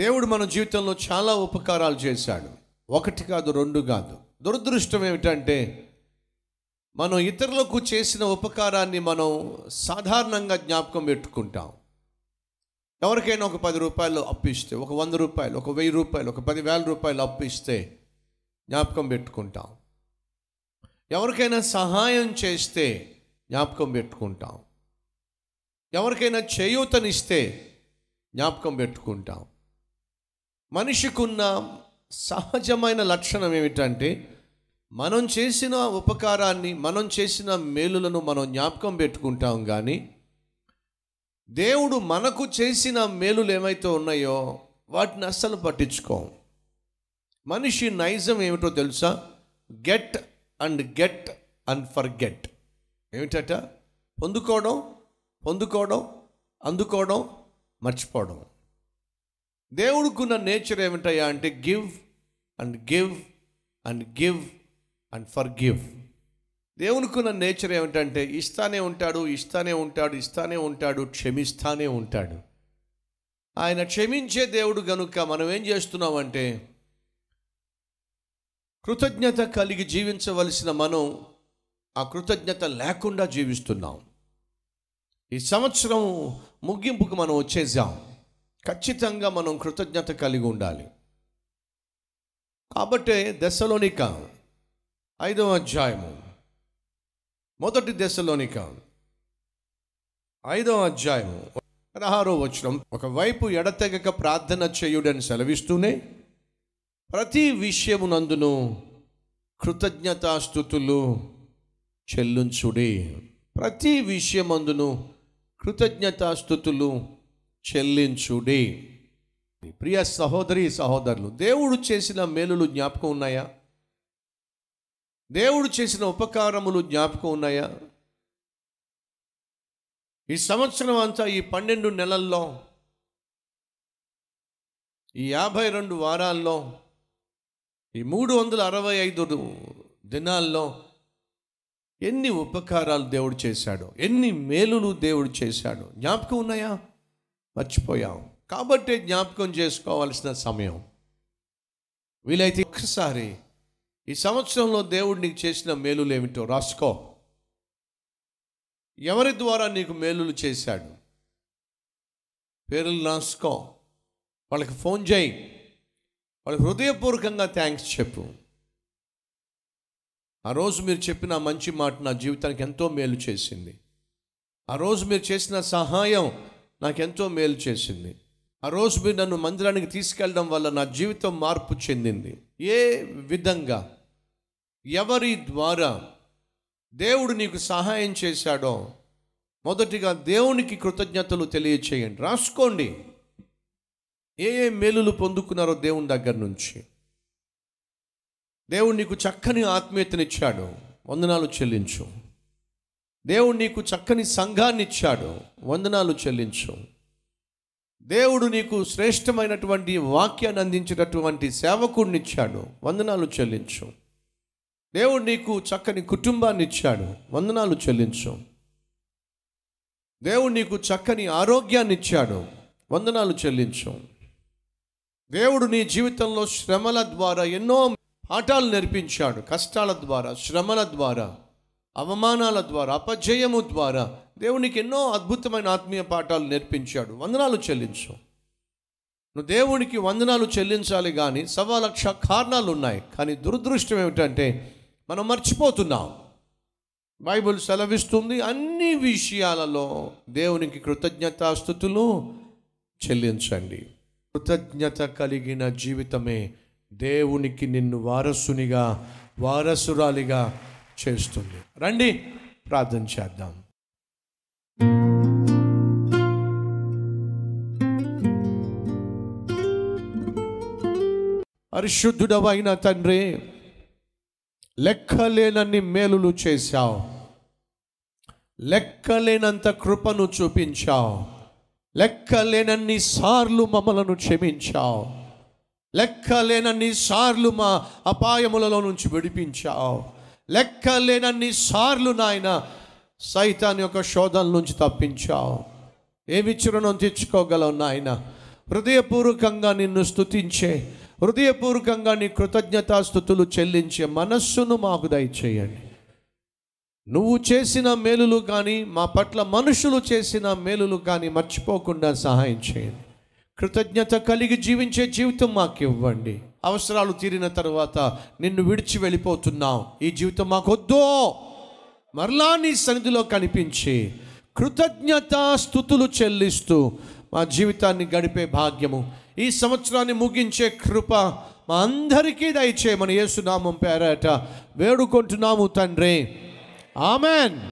దేవుడు మన జీవితంలో చాలా ఉపకారాలు చేశాడు. ఒకటి కాదు రెండు కాదు. దురదృష్టం ఏమిటంటే మనం ఇతరులకు చేసిన ఉపకారాన్ని మనం సాధారణంగా జ్ఞాపకం పెట్టుకుంటాం. ఎవరికైనా ఒక పది రూపాయలు అప్పు ఇస్తే ఒక వంద రూపాయలు ఒక వెయ్యి రూపాయలు ఒక పదివేల రూపాయలు అప్పు ఇస్తే జ్ఞాపకం పెట్టుకుంటాం. ఎవరికైనా సహాయం చేస్తే జ్ఞాపకం పెట్టుకుంటాం. ఎవరికైనా చేయూతనిస్తే జ్ఞాపకం పెట్టుకుంటాం. మనిషికున్న సహజమైన లక్షణం ఏమిటంటే మనం చేసిన ఉపకారాన్ని మనం చేసిన మేలులను మనం జ్ఞాపకం పెట్టుకుంటాం కానీ దేవుడు మనకు చేసిన మేలులు ఏమైతే ఉన్నాయో వాటిని అస్సలు పట్టించుకోం. మనిషి నైజం ఏమిటో తెలుసా? Get and get and forget ఏమిటట? పొందుకోవడం పొందుకోవడం అందుకోవడం మర్చిపోవడం. దేవుడికున్న నేచర్ ఏమిటయ్యా అంటే give and give and give and forgive దేవునికున్న nature ఏమిటంటే ఇస్తానే ఉంటాడు ఇస్తానే ఉంటాడు ఇస్తానే ఉంటాడు క్షమిస్తానే ఉంటాడు. ఆయన క్షమించే దేవుడు గనుక మనం ఏం చేస్తున్నామంటే కృతజ్ఞత కలిగి జీవించవలసిన మనం ఆ కృతజ్ఞత లేకుండా జీవిస్తున్నాం. ఈ సంవత్సరం ముగింపుకు మనం వచ్చేసాం. ఖచ్చితంగా మనం కృతజ్ఞత కలిగి ఉండాలి. కాబట్టే దశలోనిక ఐదవ అధ్యాయము మొదటి దశలోనిక ఐదవ అధ్యాయము పదహారో వచనం. ఒకవైపు ఎడతెగక ప్రార్థన చేయుడని సెలవిస్తూనే ప్రతి విషయమునందును కృతజ్ఞతాస్థుతులు చెల్లించుడి. ప్రతి విషయమందును కృతజ్ఞతాస్థుతులు చెల్లించుడి. ప్రియ సహోదరి సహోదరులు దేవుడు చేసిన మేలులు జ్ఞాపకం ఉన్నాయా? దేవుడు చేసిన ఉపకారములు జ్ఞాపకం ఉన్నాయా? ఈ సంవత్సరం అంతా ఈ పన్నెండు నెలల్లో ఈ యాభై రెండు వారాల్లో ఈ మూడు వందల అరవై ఐదు దినాల్లో ఎన్ని ఉపకారాలు దేవుడు చేశాడు ఎన్ని మేలులు దేవుడు చేశాడు జ్ఞాపకం ఉన్నాయా? మర్చిపోయాం. కాబట్టి జ్ఞాపకం చేసుకోవాల్సిన సమయం. వీలైతే ఒక్కసారి ఈ సంవత్సరంలో దేవుడు నీకు చేసిన మేలులు ఏమిటో రాసుకో. ఎవరి ద్వారా నీకు మేలులు చేశాడు? పేర్లు రాసుకో. వాళ్ళకి ఫోన్ చేయి. వాళ్ళకి హృదయపూర్వకంగా థ్యాంక్స్ చెప్పు. ఆ రోజు మీరు చెప్పిన మంచి మాట నా జీవితానికి ఎంతో మేలు చేసింది. ఆ రోజు మీరు చేసిన సహాయం నాకెంతో మేలు చేసింది. ఆ రోజు మీరు నన్ను మందిరానికి తీసుకెళ్ళడం వల్ల నా జీవితం మార్పు చెందింది. ఏ విధంగా? ఎవరి ద్వారా దేవుడు నీకు సహాయం చేశాడో మొదటిగా దేవునికి కృతజ్ఞతలు తెలియచేయండి. రాసుకోండి. ఏ ఏ మేలులు పొందుకున్నారో దేవుని దగ్గర నుంచి. దేవుడు నీకు చక్కని ఆత్మీయతనిచ్చాడు. వందనాలు చెల్లించు. దేవుడు నీకు చక్కని సంఘాన్ని ఇచ్చాడు వందనాలు చెల్లించు. దేవుడు నీకు శ్రేష్టమైనటువంటి వాక్యాన్ని అందించినటువంటి సేవకుడిని ఇచ్చాడు వందనాలు చెల్లించు. దేవుడు నీకు చక్కని కుటుంబాన్ని ఇచ్చాడు వందనాలు చెల్లించు. దేవుడు నీకు చక్కని ఆరోగ్యాన్ని ఇచ్చాడు వందనాలు చెల్లించు. దేవుడు నీ జీవితంలో శ్రమల ద్వారా ఎన్నో పాఠాలు నేర్పించాడు. కష్టాల ద్వారా శ్రమల ద్వారా. అవమానాల ద్వారా అపజయము ద్వారా దేవునికి ఎన్నో అద్భుతమైన ఆత్మీయ పాఠాలు నేర్పించాడు. వందనాలు చెల్లించు. నువ్వు దేవునికి వందనాలు చెల్లించాలి కానీ సవా లక్ష కారణాలు ఉన్నాయి కానీ దురదృష్టం ఏమిటంటే మనం మర్చిపోతున్నాం. బైబిల్ సెలవిస్తుంది అన్ని విషయాలలో దేవునికి కృతజ్ఞతాస్థుతులు చెల్లించండి. కృతజ్ఞత కలిగిన జీవితమే దేవునికి నిన్ను వారసునిగా వారసురాలిగా చేస్తుంది. రండి ప్రార్థన చేద్దాం. పరిశుద్ధుడవైన తండ్రి లెక్కలేనన్ని మేలులు చేశావు. లెక్కలేనంత కృపను చూపించావు. లెక్కలేనన్ని సార్లు మమ్మలను క్షమించావు. లెక్కలేనన్ని సార్లు మా అపాయములలో నుంచి విడిపించావు. లెక్కలేనన్ని సార్లు నాయన సైతాన్ యొక్క శోధన నుంచి తప్పించావు. ఏమి చిరుణం తెచ్చుకోగలవు నాయన? హృదయపూర్వకంగా నిన్ను స్థుతించే హృదయపూర్వకంగా నీ కృతజ్ఞతాస్థుతులు చెల్లించే మనస్సును మాకు దయచేయండి. నువ్వు చేసిన మేలులు కానీ మా పట్ల మనుషులు చేసిన మేలులు కానీ మర్చిపోకుండా సహాయం చేయండి. కృతజ్ఞత కలిగి జీవించే జీవితం మాకు ఇవ్వండి అవసరాలు తీరిన తర్వాత నిన్ను విడిచి వెళ్ళిపోతున్నాం. ఈ జీవితం మాకొద్దో. మరలా నీ సన్నిధిలో కనిపించి కృతజ్ఞత స్థుతులు చెల్లిస్తూ మా జీవితాన్ని గడిపే భాగ్యము ఈ సంవత్సరాన్ని ముగించే కృప మా అందరికీ దయచేయమని యేసునామం పేరట వేడుకుంటున్నాము తండ్రి. ఆమెన్.